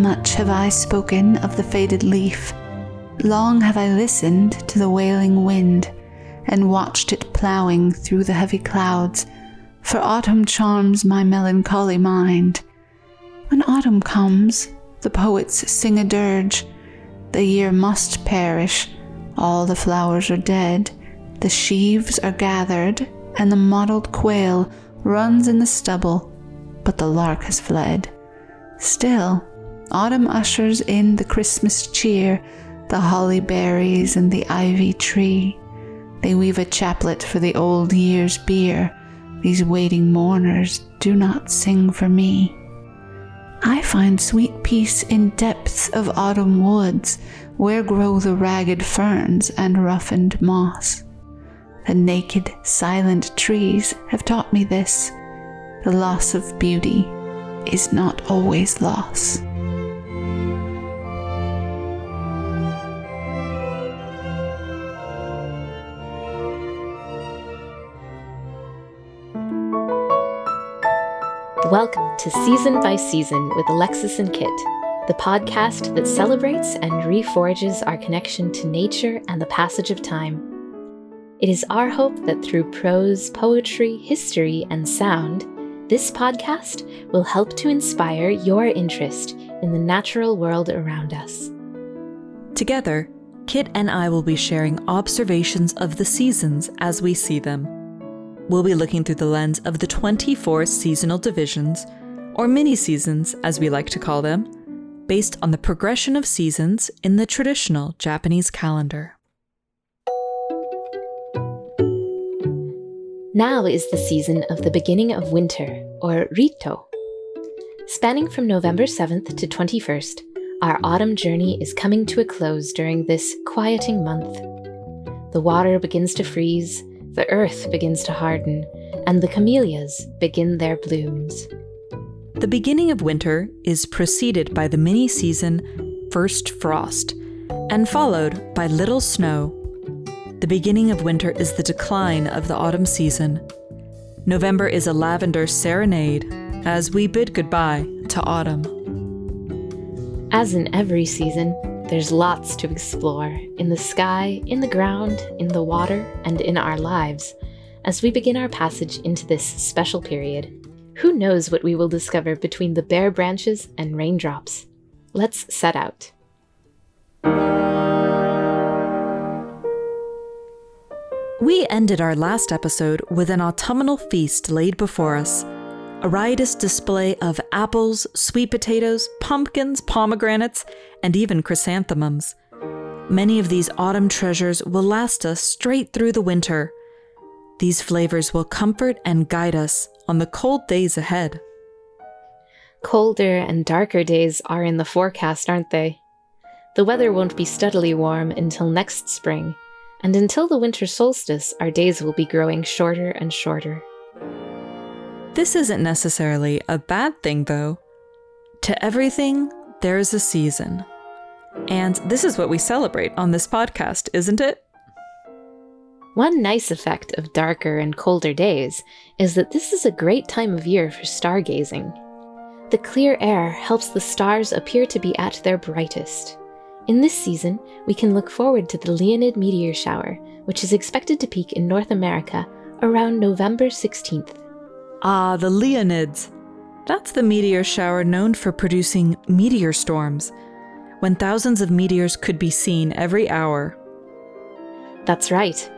Much have I spoken of the faded leaf. Long have I listened to the wailing wind and watched it ploughing through the heavy clouds, for autumn charms my melancholy mind. When autumn comes, the poets sing a dirge. The year must perish, all the flowers are dead, the sheaves are gathered, and the mottled quail runs in the stubble, but the lark has fled. Still, autumn ushers in the Christmas cheer, the holly berries and the ivy tree. They weave a chaplet for the old year's bier. These waiting mourners do not sing for me. I find sweet peace in depths of autumn woods, where grow the ragged ferns and roughened moss. The naked, silent trees have taught me this the loss of beauty is not always loss. Welcome to Season by Season with Alexis and Kit, the podcast that celebrates and reforges our connection to nature and the passage of time. It is our hope that through prose, poetry, history, and sound, this podcast will help to inspire your interest in the natural world around us. Together, Kit and I will be sharing observations of the seasons as we see them we'll be looking through the lens of the 24 seasonal divisions, or mini seasons as we like to call them, based on the progression of seasons in the traditional Japanese calendar. Now is the season of the beginning of winter, or Rito. Spanning from November 7th to 21st, our autumn journey is coming to a close during this quieting month. The water begins to freeze, the earth begins to harden, and the camellias begin their blooms. The beginning of winter is preceded by the mini season First Frost, and followed by Little Snow. The beginning of winter is the decline of the autumn season. November is a lavender serenade as we bid goodbye to autumn. As in every season, there's lots to explore in the sky, in the ground, in the water, and in our lives as we begin our passage into this special period. Who knows what we will discover between the bare branches and raindrops? Let's set out. We ended our last episode with an autumnal feast laid before us a riotous display of apples, sweet potatoes, pumpkins, pomegranates, and even chrysanthemums. Many of these autumn treasures will last us straight through the winter. These flavors will comfort and guide us on the cold days ahead. Colder and darker days are in the forecast, aren't they? The weather won't be steadily warm until next spring, and until the winter solstice, our days will be growing shorter and shorter. This isn't necessarily a bad thing, though. To everything, there's a season. And this is what we celebrate on this podcast, isn't it? One nice effect of darker and colder days is that this is a great time of year for stargazing. The clear air helps the stars appear to be at their brightest. In this season, we can look forward to the Leonid meteor shower, which is expected to peak in North America around November 16th. Ah, the Leonids. That's the meteor shower known for producing meteor storms, when thousands of meteors could be seen every hour. That's right.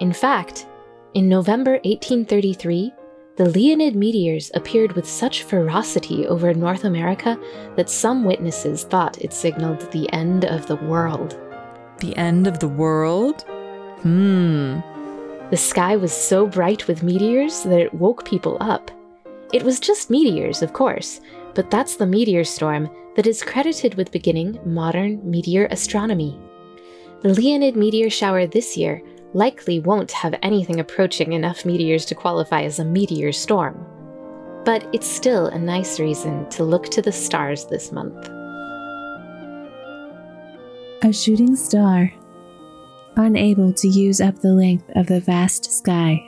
In fact, in November 1833, the Leonid meteors appeared with such ferocity over North America that some witnesses thought it signaled the end of the world. The end of the world? Hmm. The sky was so bright with meteors that it woke people up. It was just meteors, of course, but that's the meteor storm that is credited with beginning modern meteor astronomy. The Leonid meteor shower this year likely won't have anything approaching enough meteors to qualify as a meteor storm. But it's still a nice reason to look to the stars this month. A shooting star unable to use up the length of the vast sky.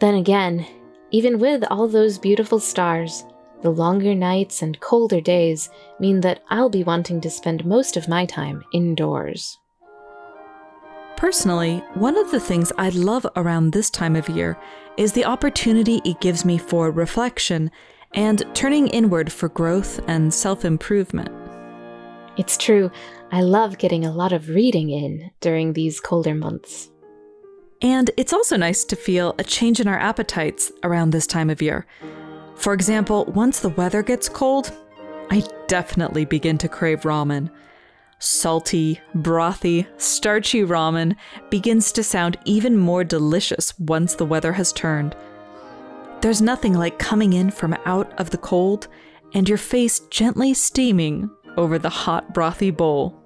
Then again, even with all those beautiful stars, The longer nights and colder days mean that I'll be wanting to spend most of my time indoors. Personally, one of the things I love around this time of year is the opportunity it gives me for reflection and turning inward for growth and self improvement. It's true, I love getting a lot of reading in during these colder months. And it's also nice to feel a change in our appetites around this time of year. For example, once the weather gets cold, I definitely begin to crave ramen. Salty, brothy, starchy ramen begins to sound even more delicious once the weather has turned. There's nothing like coming in from out of the cold and your face gently steaming over the hot, brothy bowl.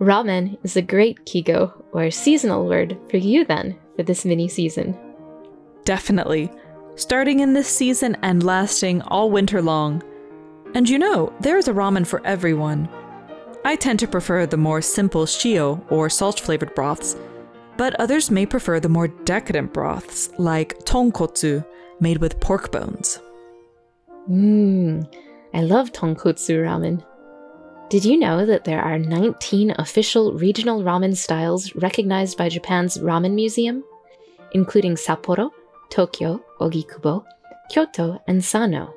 Ramen is a great kigo, or seasonal word, for you then, for this mini season. Definitely. Starting in this season and lasting all winter long. And you know, there's a ramen for everyone. I tend to prefer the more simple shio or salt flavored broths, but others may prefer the more decadent broths like tonkotsu, made with pork bones. Mmm, I love tonkotsu ramen. Did you know that there are 19 official regional ramen styles recognized by Japan's Ramen Museum, including Sapporo, Tokyo, Ogikubo, Kyoto, and Sano?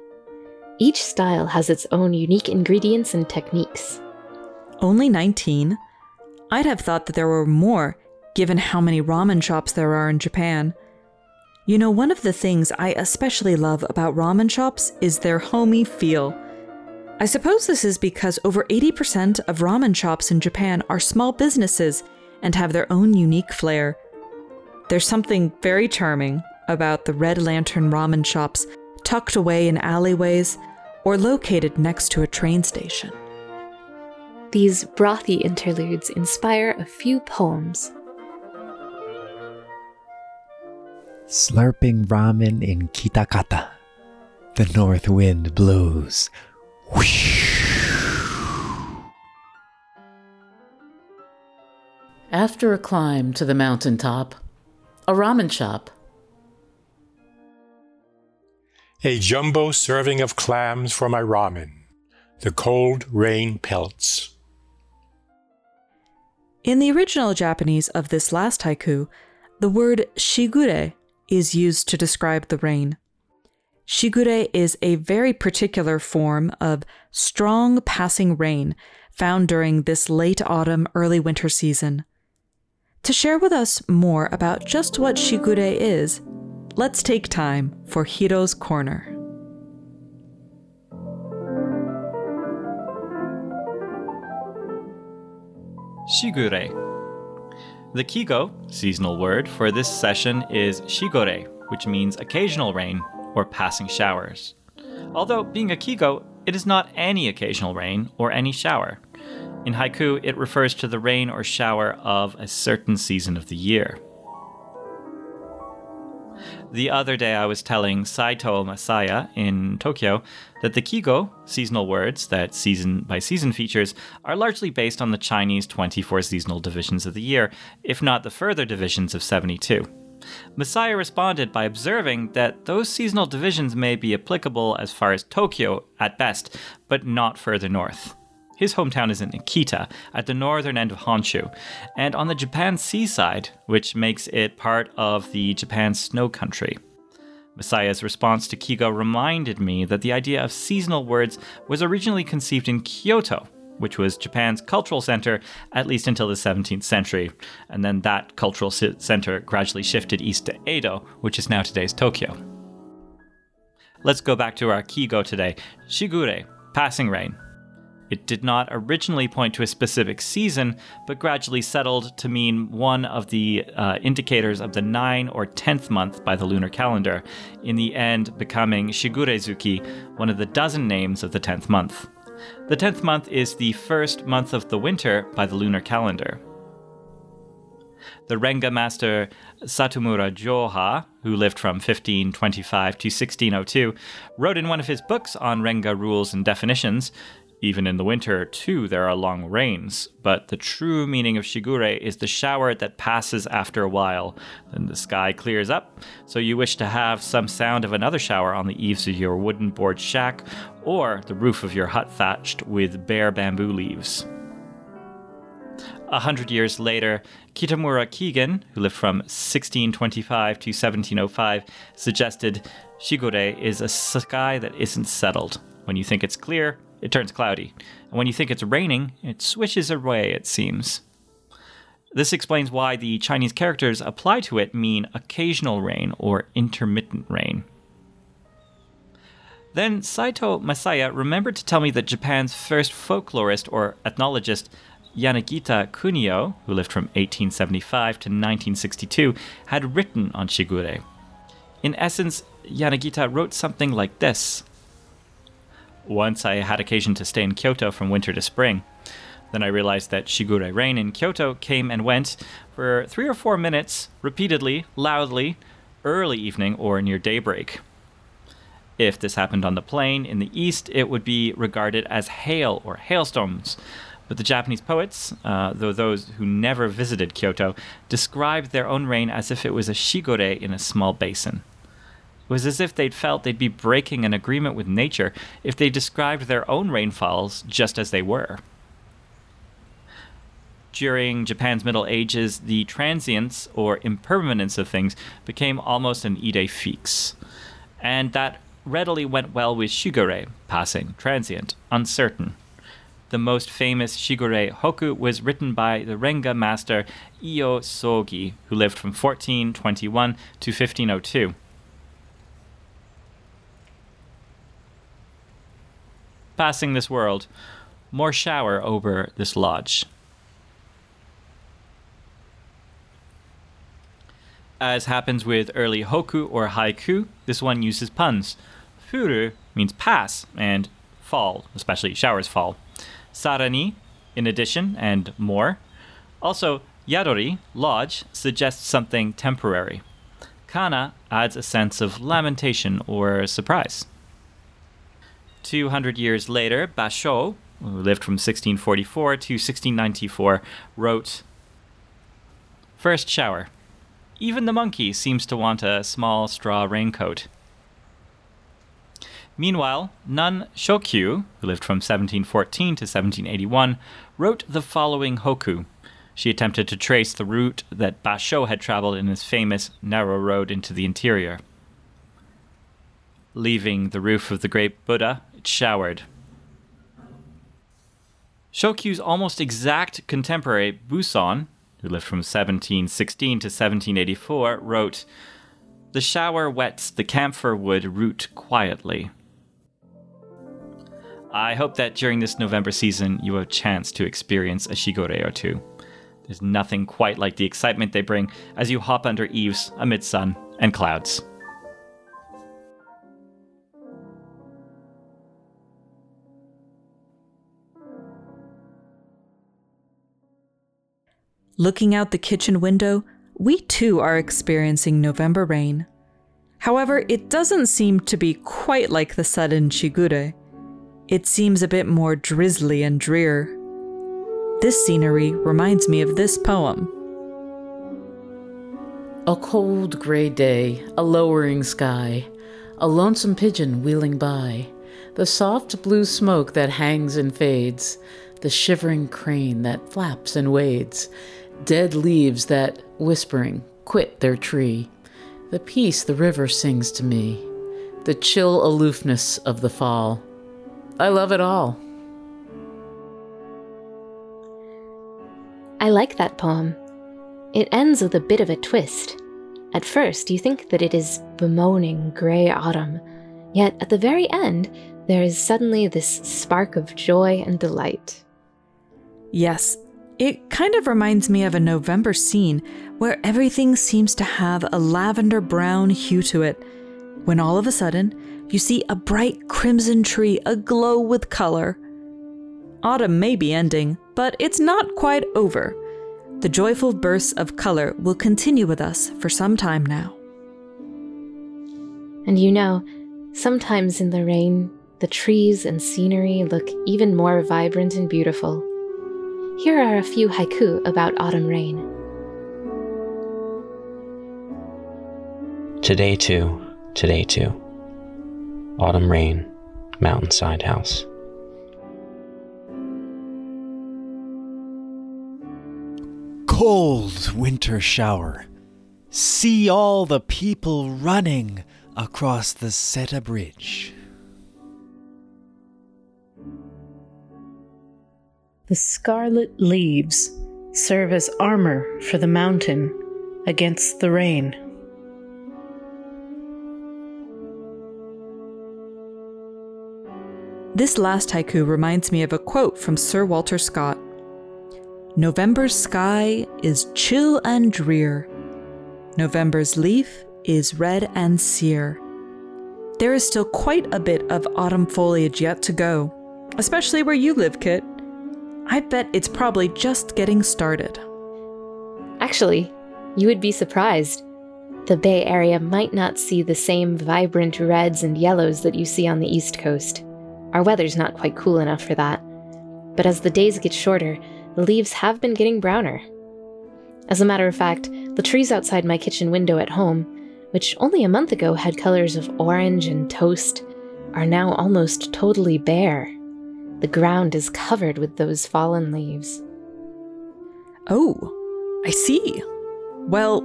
Each style has its own unique ingredients and techniques. Only 19? I'd have thought that there were more, given how many ramen shops there are in Japan. You know, one of the things I especially love about ramen shops is their homey feel. I suppose this is because over 80% of ramen shops in Japan are small businesses and have their own unique flair. There's something very charming about the Red Lantern ramen shops tucked away in alleyways or located next to a train station. These brothy interludes inspire a few poems. Slurping ramen in Kitakata. The north wind blows. After a climb to the mountain top, a ramen shop. A jumbo serving of clams for my ramen. The cold rain pelts. In the original Japanese of this last haiku, the word shigure is used to describe the rain. Shigure is a very particular form of strong passing rain found during this late autumn, early winter season. To share with us more about just what shigure is, let's take time for Hiro's Corner. Shigure. The Kigo, seasonal word for this session, is shigure, which means occasional rain or passing showers. Although, being a Kigo, it is not any occasional rain or any shower. In haiku, it refers to the rain or shower of a certain season of the year. The other day, I was telling Saito Masaya in Tokyo that the Kigo, seasonal words that season by season features, are largely based on the Chinese 24 seasonal divisions of the year, if not the further divisions of 72. Masaya responded by observing that those seasonal divisions may be applicable as far as Tokyo at best, but not further north. His hometown is in Akita, at the northern end of Honshu, and on the Japan seaside, which makes it part of the Japan snow country. Masaya's response to Kigo reminded me that the idea of seasonal words was originally conceived in Kyoto, which was Japan's cultural center at least until the 17th century, and then that cultural center gradually shifted east to Edo, which is now today's Tokyo. Let's go back to our Kigo today Shigure, passing rain. It did not originally point to a specific season, but gradually settled to mean one of the uh, indicators of the 9 or 10th month by the lunar calendar, in the end becoming Shigurezuki, one of the dozen names of the 10th month. The 10th month is the first month of the winter by the lunar calendar. The Renga master Satomura Joha, who lived from 1525 to 1602, wrote in one of his books on Renga rules and definitions Even in the winter, too, there are long rains, but the true meaning of shigure is the shower that passes after a while. Then the sky clears up, so you wish to have some sound of another shower on the eaves of your wooden board shack or the roof of your hut thatched with bare bamboo leaves. A hundred years later, Kitamura Kigin, who lived from 1625 to 1705, suggested Shigure is a sky that isn't settled. When you think it's clear, it turns cloudy. And when you think it's raining, it swishes away, it seems. This explains why the Chinese characters applied to it mean occasional rain or intermittent rain. Then Saito Masaya remembered to tell me that Japan's first folklorist or ethnologist, Yanagita Kunio, who lived from 1875 to 1962, had written on Shigure. In essence, Yanagita wrote something like this once I had occasion to stay in Kyoto from winter to spring. Then I realized that Shigure rain in Kyoto came and went for three or four minutes, repeatedly, loudly, early evening or near daybreak. If this happened on the plain in the east, it would be regarded as hail or hailstones. But the Japanese poets, uh, though those who never visited Kyoto, described their own rain as if it was a shigure in a small basin. It was as if they'd felt they'd be breaking an agreement with nature if they described their own rainfalls just as they were. During Japan's Middle Ages, the transience or impermanence of things became almost an idée fixe. And that readily went well with shigure, passing, transient, uncertain. The most famous shigure hokku was written by the Renga master Iio Sogi, who lived from 1421 to 1502. Passing this world, more shower over this lodge. As happens with early hokku or haiku, this one uses puns. Furu means pass and fall, especially showers fall. Sarani, in addition and more. Also, yadori, lodge, suggests something temporary. Kana adds a sense of lamentation or surprise. 200 years later, Basho, who lived from 1644 to 1694, wrote First shower. Even the monkey seems to want a small straw raincoat. Meanwhile, Nun Shokyu, who lived from 1714 to 1781, wrote the following hokku. She attempted to trace the route that Basho had traveled in his famous narrow road into the interior. Leaving the roof of the great Buddha, showered. Shokyu's almost exact contemporary, Buson, who lived from 1716 to 1784, wrote, The shower wets the camphor wood root quietly. I hope that during this November season you have a chance to experience a shigure or two. There's nothing quite like the excitement they bring as you hop under eaves amid sun and clouds. Looking out the kitchen window, we too are experiencing November rain. However, it doesn't seem to be quite like the sudden Shigure. It seems a bit more drizzly and drear. This scenery reminds me of this poem. A cold gray day, a lowering sky, a lonesome pigeon wheeling by, the soft blue smoke that hangs and fades, the shivering crane that flaps and wades, dead leaves that, whispering, quit their tree, the peace the river sings to me, the chill aloofness of the fall. I love it all. I like that poem. It ends with a bit of a twist. At first, you think that it is bemoaning grey autumn, yet at the very end, there is suddenly this spark of joy and delight. Yes, it kind of reminds me of a November scene where everything seems to have a lavender brown hue to it, when all of a sudden you see a bright crimson tree aglow with color. Autumn may be ending, but it's not quite over. The joyful bursts of color will continue with us for some time now. And you know, sometimes in the rain, the trees and scenery look even more vibrant and beautiful. Here are a few haiku about autumn rain. Today, too, today, too. Autumn rain, mountainside house. Cold winter shower. See all the people running across the Seta Bridge. The scarlet leaves serve as armor for the mountain against the rain. This last haiku reminds me of a quote from Sir Walter Scott November's sky is chill and drear. November's leaf is red and sere. There is still quite a bit of autumn foliage yet to go, especially where you live, Kit. I bet it's probably just getting started. Actually, you would be surprised. The Bay Area might not see the same vibrant reds and yellows that you see on the East Coast. Our weather's not quite cool enough for that. But as the days get shorter, the leaves have been getting browner. As a matter of fact, the trees outside my kitchen window at home, which only a month ago had colors of orange and toast, are now almost totally bare. The ground is covered with those fallen leaves. Oh, I see. Well,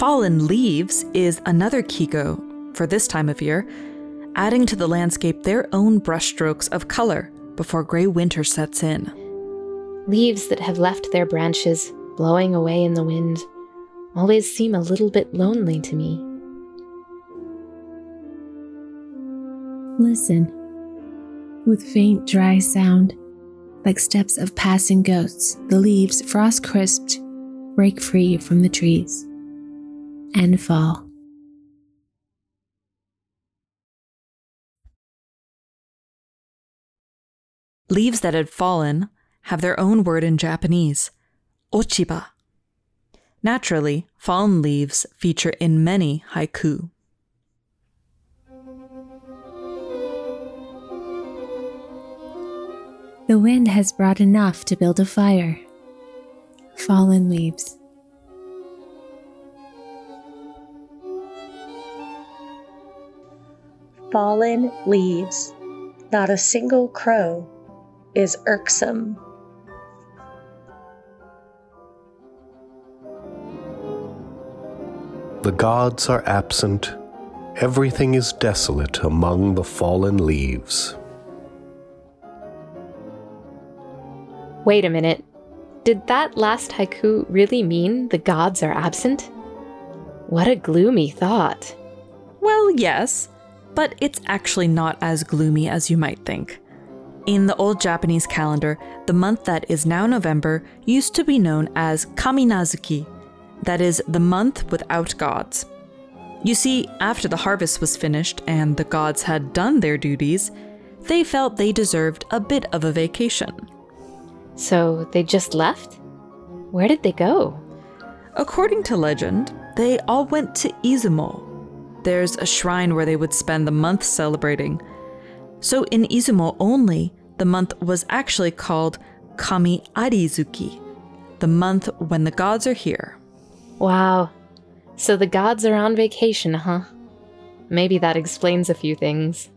fallen leaves is another Kigo for this time of year, adding to the landscape their own brushstrokes of color before gray winter sets in. Leaves that have left their branches, blowing away in the wind, always seem a little bit lonely to me. Listen. With faint, dry sound, like steps of passing ghosts, the leaves, frost crisped, break free from the trees and fall. Leaves that had fallen have their own word in Japanese, ochiba. Naturally, fallen leaves feature in many haiku. The wind has brought enough to build a fire. Fallen leaves. Fallen leaves. Not a single crow is irksome. The gods are absent. Everything is desolate among the fallen leaves. Wait a minute. Did that last haiku really mean the gods are absent? What a gloomy thought. Well, yes, but it's actually not as gloomy as you might think. In the old Japanese calendar, the month that is now November used to be known as Kaminazuki, that is, the month without gods. You see, after the harvest was finished and the gods had done their duties, they felt they deserved a bit of a vacation. So they just left? Where did they go? According to legend, they all went to Izumo. There's a shrine where they would spend the month celebrating. So in Izumo only, the month was actually called Kami Arizuki, the month when the gods are here. Wow. So the gods are on vacation, huh? Maybe that explains a few things.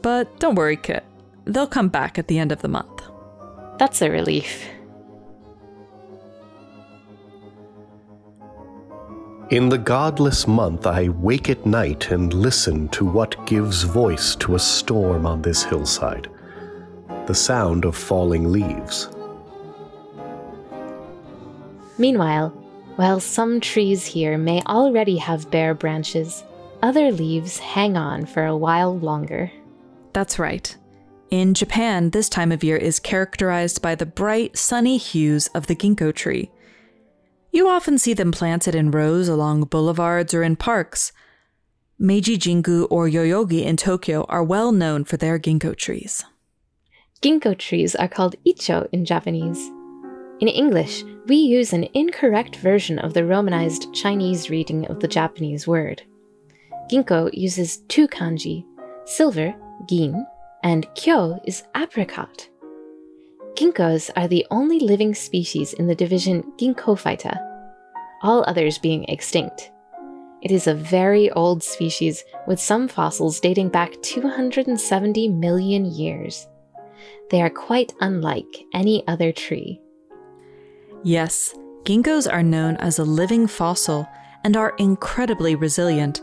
But don't worry, Kit. They'll come back at the end of the month. That's a relief. In the godless month, I wake at night and listen to what gives voice to a storm on this hillside the sound of falling leaves. Meanwhile, while some trees here may already have bare branches, other leaves hang on for a while longer. That's right. In Japan, this time of year is characterized by the bright, sunny hues of the ginkgo tree. You often see them planted in rows along boulevards or in parks. Meiji Jingu or Yoyogi in Tokyo are well known for their ginkgo trees. Ginkgo trees are called icho in Japanese. In English, we use an incorrect version of the romanized Chinese reading of the Japanese word. Ginkgo uses two kanji, silver, gin, and kyo is apricot. Ginkgos are the only living species in the division Ginkgophyta, all others being extinct. It is a very old species with some fossils dating back 270 million years. They are quite unlike any other tree. Yes, ginkgos are known as a living fossil and are incredibly resilient.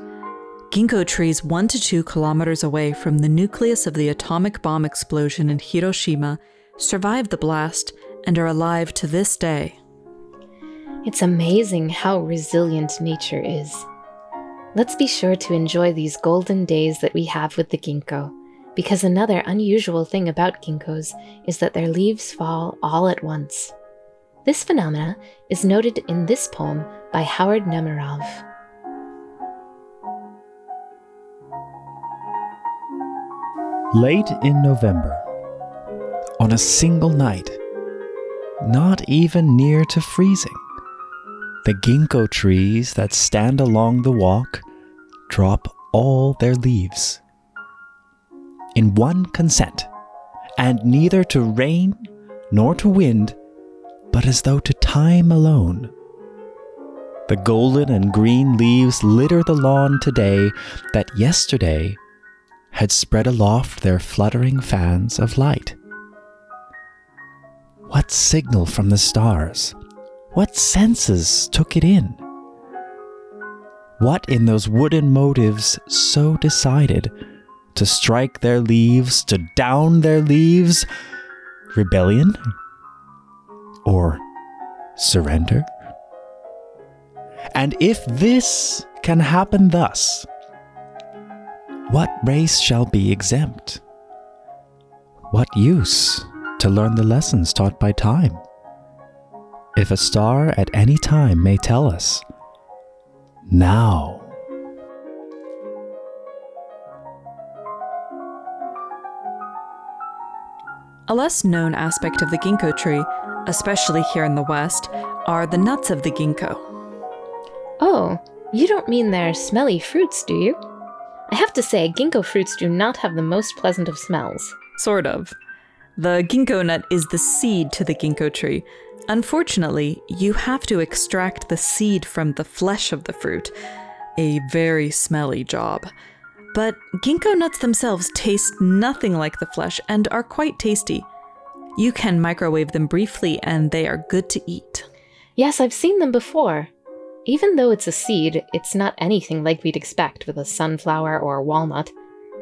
Ginkgo trees 1 to 2 kilometers away from the nucleus of the atomic bomb explosion in Hiroshima survived the blast and are alive to this day. It's amazing how resilient nature is. Let's be sure to enjoy these golden days that we have with the ginkgo, because another unusual thing about ginkgos is that their leaves fall all at once. This phenomena is noted in this poem by Howard Nemerov. Late in November, on a single night, not even near to freezing, the ginkgo trees that stand along the walk drop all their leaves. In one consent, and neither to rain nor to wind, but as though to time alone. The golden and green leaves litter the lawn today that yesterday had spread aloft their fluttering fans of light. What signal from the stars? What senses took it in? What in those wooden motives so decided to strike their leaves, to down their leaves? Rebellion? Or surrender? And if this can happen thus, what race shall be exempt? What use to learn the lessons taught by time? If a star at any time may tell us, now. A less known aspect of the ginkgo tree, especially here in the West, are the nuts of the ginkgo. Oh, you don't mean they're smelly fruits, do you? I have to say, ginkgo fruits do not have the most pleasant of smells. Sort of. The ginkgo nut is the seed to the ginkgo tree. Unfortunately, you have to extract the seed from the flesh of the fruit. A very smelly job. But ginkgo nuts themselves taste nothing like the flesh and are quite tasty. You can microwave them briefly and they are good to eat. Yes, I've seen them before. Even though it's a seed, it's not anything like we'd expect with a sunflower or a walnut.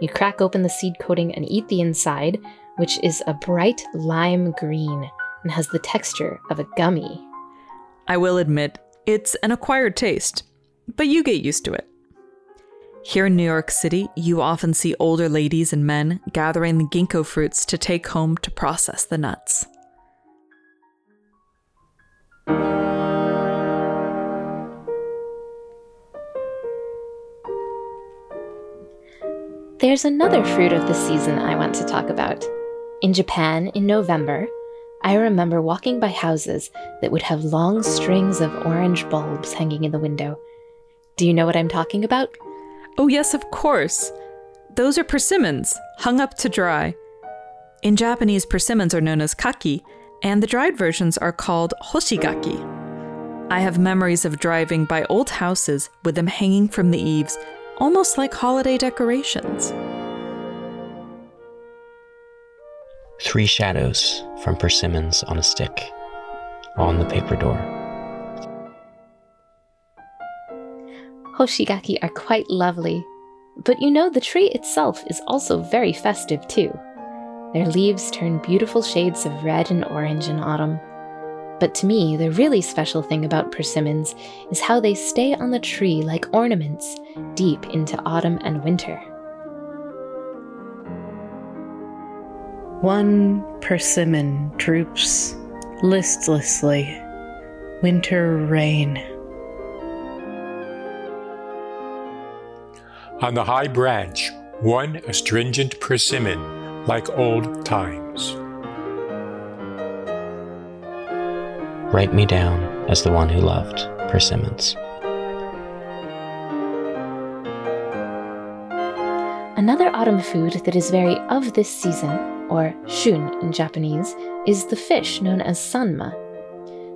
You crack open the seed coating and eat the inside, which is a bright lime green and has the texture of a gummy. I will admit, it's an acquired taste, but you get used to it. Here in New York City, you often see older ladies and men gathering the ginkgo fruits to take home to process the nuts. There's another fruit of the season I want to talk about. In Japan, in November, I remember walking by houses that would have long strings of orange bulbs hanging in the window. Do you know what I'm talking about? Oh, yes, of course. Those are persimmons, hung up to dry. In Japanese, persimmons are known as kaki, and the dried versions are called hoshigaki. I have memories of driving by old houses with them hanging from the eaves, almost like holiday decorations. Three shadows from persimmons on a stick on the paper door. Hoshigaki are quite lovely, but you know the tree itself is also very festive too. Their leaves turn beautiful shades of red and orange in autumn. But to me, the really special thing about persimmons is how they stay on the tree like ornaments deep into autumn and winter. One persimmon droops listlessly. Winter rain. On the high branch, one astringent persimmon, like old times. Write me down as the one who loved persimmons. Another autumn food that is very of this season, or shun in Japanese, is the fish known as sanma.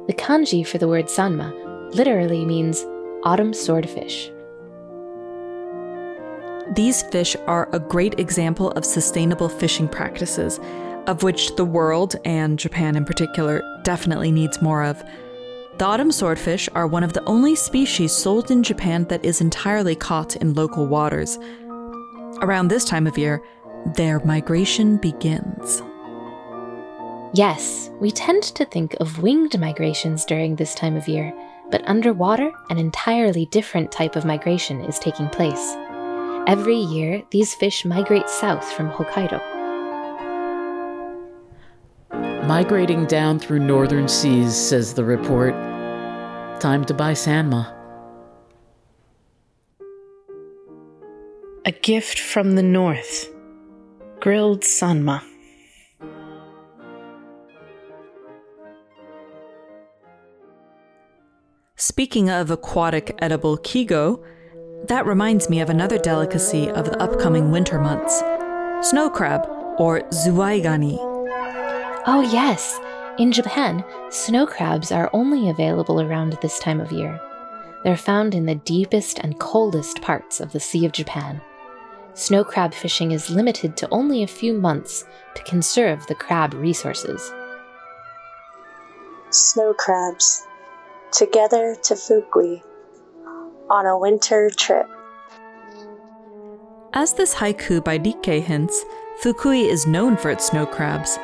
The kanji for the word sanma literally means autumn swordfish. These fish are a great example of sustainable fishing practices, of which the world, and Japan in particular, definitely needs more of. The autumn swordfish are one of the only species sold in Japan that is entirely caught in local waters. Around this time of year, their migration begins. Yes, we tend to think of winged migrations during this time of year, but underwater, an entirely different type of migration is taking place. Every year, these fish migrate south from Hokkaido. Migrating down through northern seas, says the report. Time to buy Sanma. A gift from the north. Grilled sanma. Speaking of aquatic edible kigo, that reminds me of another delicacy of the upcoming winter months snow crab, or zuwaigani. Oh, yes! In Japan, snow crabs are only available around this time of year. They're found in the deepest and coldest parts of the Sea of Japan. Snow crab fishing is limited to only a few months to conserve the crab resources. Snow crabs, together to Fukui, on a winter trip. As this haiku by Nikkei hints, Fukui is known for its snow crabs.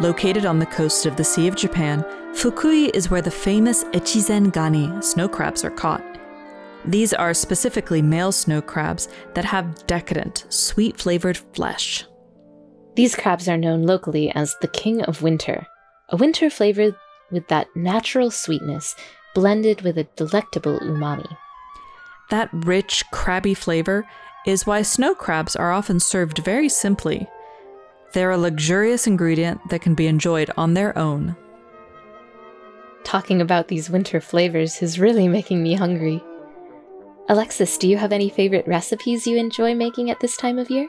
Located on the coast of the Sea of Japan, Fukui is where the famous Echizen gani snow crabs are caught. These are specifically male snow crabs that have decadent, sweet flavored flesh. These crabs are known locally as the King of Winter, a winter flavor with that natural sweetness blended with a delectable umami. That rich, crabby flavor is why snow crabs are often served very simply. They're a luxurious ingredient that can be enjoyed on their own. Talking about these winter flavors is really making me hungry. Alexis, do you have any favorite recipes you enjoy making at this time of year?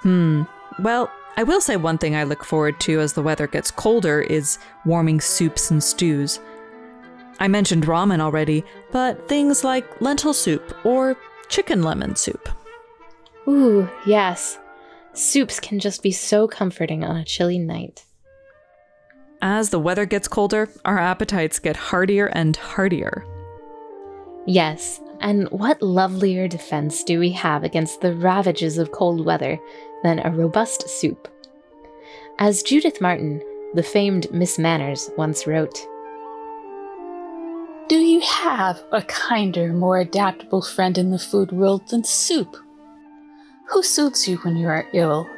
Hmm. Well, I will say one thing I look forward to as the weather gets colder is warming soups and stews. I mentioned ramen already, but things like lentil soup or chicken lemon soup. Ooh, yes. Soups can just be so comforting on a chilly night. As the weather gets colder, our appetites get heartier and heartier. Yes, and what lovelier defense do we have against the ravages of cold weather than a robust soup? As Judith Martin, the famed Miss Manners, once wrote Do you have a kinder, more adaptable friend in the food world than soup? Who soothes you when you are ill?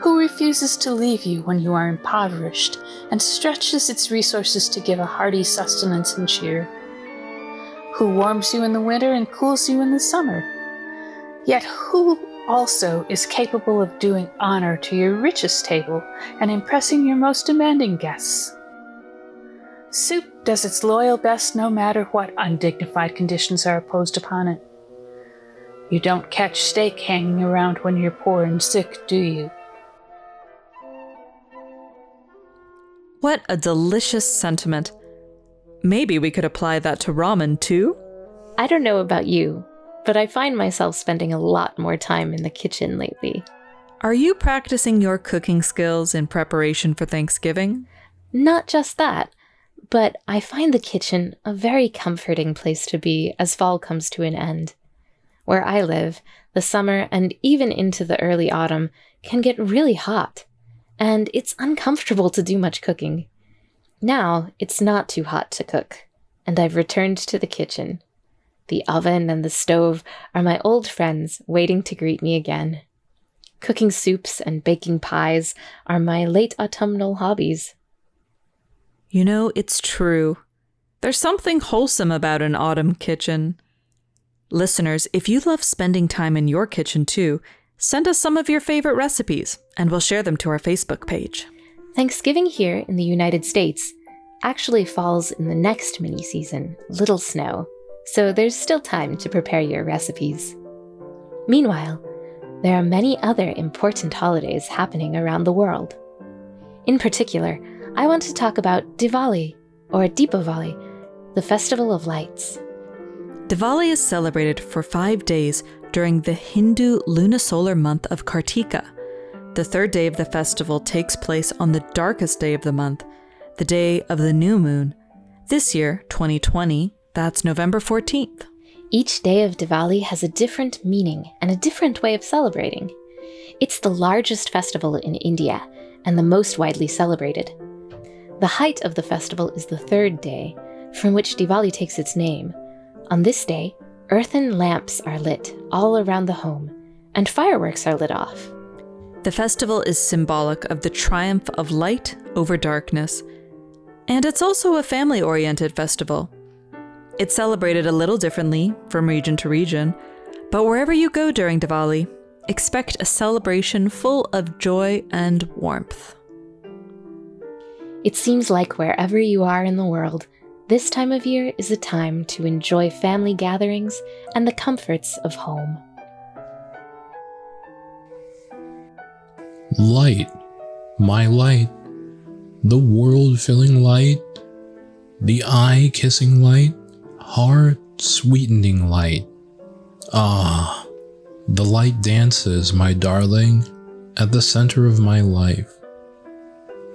Who refuses to leave you when you are impoverished and stretches its resources to give a hearty sustenance and cheer? Who warms you in the winter and cools you in the summer? Yet who also is capable of doing honor to your richest table and impressing your most demanding guests? Soup does its loyal best no matter what undignified conditions are imposed upon it. You don't catch steak hanging around when you're poor and sick, do you? What a delicious sentiment. Maybe we could apply that to ramen too? I don't know about you, but I find myself spending a lot more time in the kitchen lately. Are you practicing your cooking skills in preparation for Thanksgiving? Not just that, but I find the kitchen a very comforting place to be as fall comes to an end. Where I live, the summer and even into the early autumn can get really hot, and it's uncomfortable to do much cooking. Now it's not too hot to cook, and I've returned to the kitchen. The oven and the stove are my old friends waiting to greet me again. Cooking soups and baking pies are my late autumnal hobbies. You know, it's true. There's something wholesome about an autumn kitchen. Listeners, if you love spending time in your kitchen too, send us some of your favorite recipes and we'll share them to our Facebook page. Thanksgiving here in the United States actually falls in the next mini season, Little Snow, so there's still time to prepare your recipes. Meanwhile, there are many other important holidays happening around the world. In particular, I want to talk about Diwali, or Deepavali, the Festival of Lights. Diwali is celebrated for five days during the Hindu lunisolar month of Kartika. The third day of the festival takes place on the darkest day of the month, the day of the new moon. This year, 2020, that's November 14th. Each day of Diwali has a different meaning and a different way of celebrating. It's the largest festival in India and the most widely celebrated. The height of the festival is the third day, from which Diwali takes its name. On this day, earthen lamps are lit all around the home, and fireworks are lit off. The festival is symbolic of the triumph of light over darkness, and it's also a family oriented festival. It's celebrated a little differently from region to region, but wherever you go during Diwali, expect a celebration full of joy and warmth. It seems like wherever you are in the world, this time of year is a time to enjoy family gatherings and the comforts of home. Light, my light, the world filling light, the eye kissing light, heart sweetening light. Ah, the light dances, my darling, at the center of my life.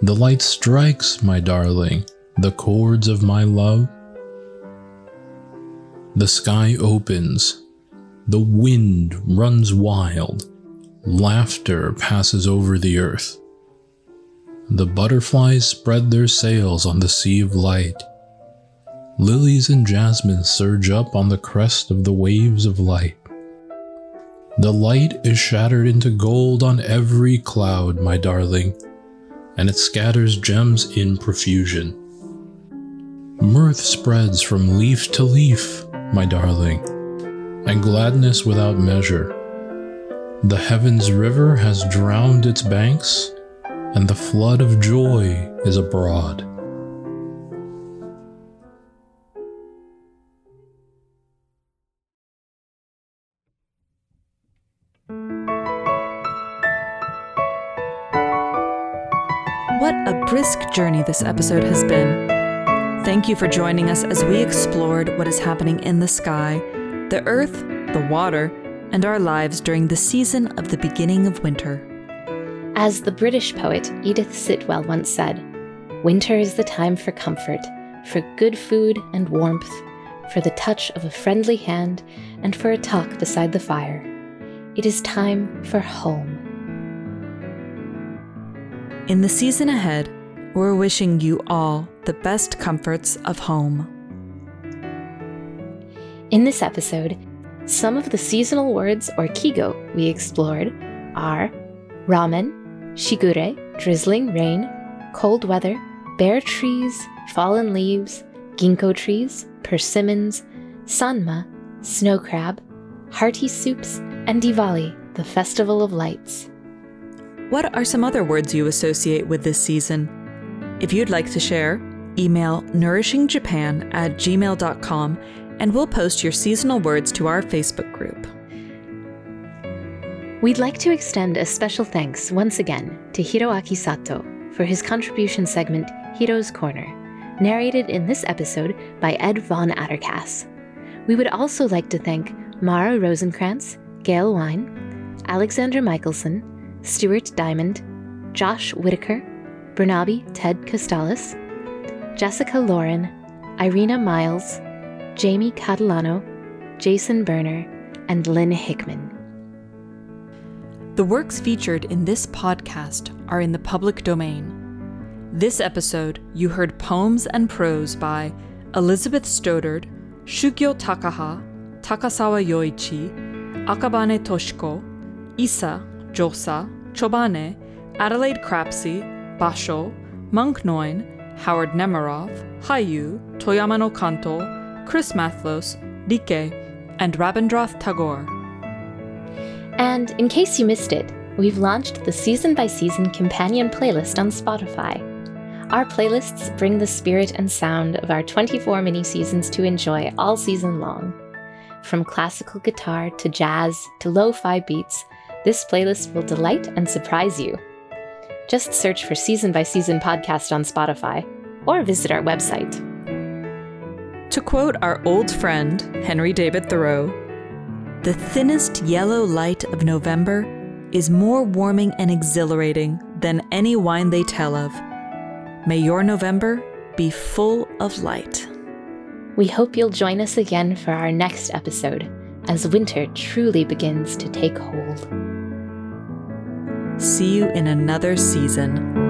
The light strikes, my darling, the chords of my love. The sky opens, the wind runs wild, laughter passes over the earth. The butterflies spread their sails on the sea of light. Lilies and jasmine surge up on the crest of the waves of light. The light is shattered into gold on every cloud, my darling, and it scatters gems in profusion. Mirth spreads from leaf to leaf, my darling, and gladness without measure. The heavens river has drowned its banks, and the flood of joy is abroad. What a brisk journey this episode has been. Thank you for joining us as we explored what is happening in the sky, the earth, the water, and our lives during the season of the beginning of winter. As the British poet Edith Sitwell once said, Winter is the time for comfort, for good food and warmth, for the touch of a friendly hand, and for a talk beside the fire. It is time for home. In the season ahead, we're wishing you all the best comforts of home. In this episode, some of the seasonal words or kigo we explored are ramen, shigure, drizzling rain, cold weather, bare trees, fallen leaves, ginkgo trees, persimmons, sanma, snow crab, hearty soups, and Diwali, the festival of lights. What are some other words you associate with this season? If you'd like to share, email nourishingjapan at gmail.com and we'll post your seasonal words to our Facebook group. We'd like to extend a special thanks once again to Hiroaki Sato for his contribution segment Hiro's Corner, narrated in this episode by Ed Von Attercass. We would also like to thank Mara Rosenkrantz, Gail Wine, Alexander Michelson, Stuart Diamond, Josh Whitaker, Bernabe Ted Costalis, Jessica Lauren, Irina Miles, Jamie Catalano, Jason Berner, and Lynn Hickman. The works featured in this podcast are in the public domain. This episode, you heard poems and prose by Elizabeth Stoddard, Shugyo Takaha, Takasawa Yoichi, Akabane Toshiko, Issa, Josa, Chobane, Adelaide Crapsey, Basho, Monk Noin, Howard Nemerov, Hayu, Toyama no Chris Mathlos, Dike, and Rabindranath Tagore. And in case you missed it, we've launched the season by season companion playlist on Spotify. Our playlists bring the spirit and sound of our 24 mini seasons to enjoy all season long. From classical guitar to jazz to lo fi beats, This playlist will delight and surprise you. Just search for Season by Season Podcast on Spotify or visit our website. To quote our old friend, Henry David Thoreau, the thinnest yellow light of November is more warming and exhilarating than any wine they tell of. May your November be full of light. We hope you'll join us again for our next episode as winter truly begins to take hold. See you in another season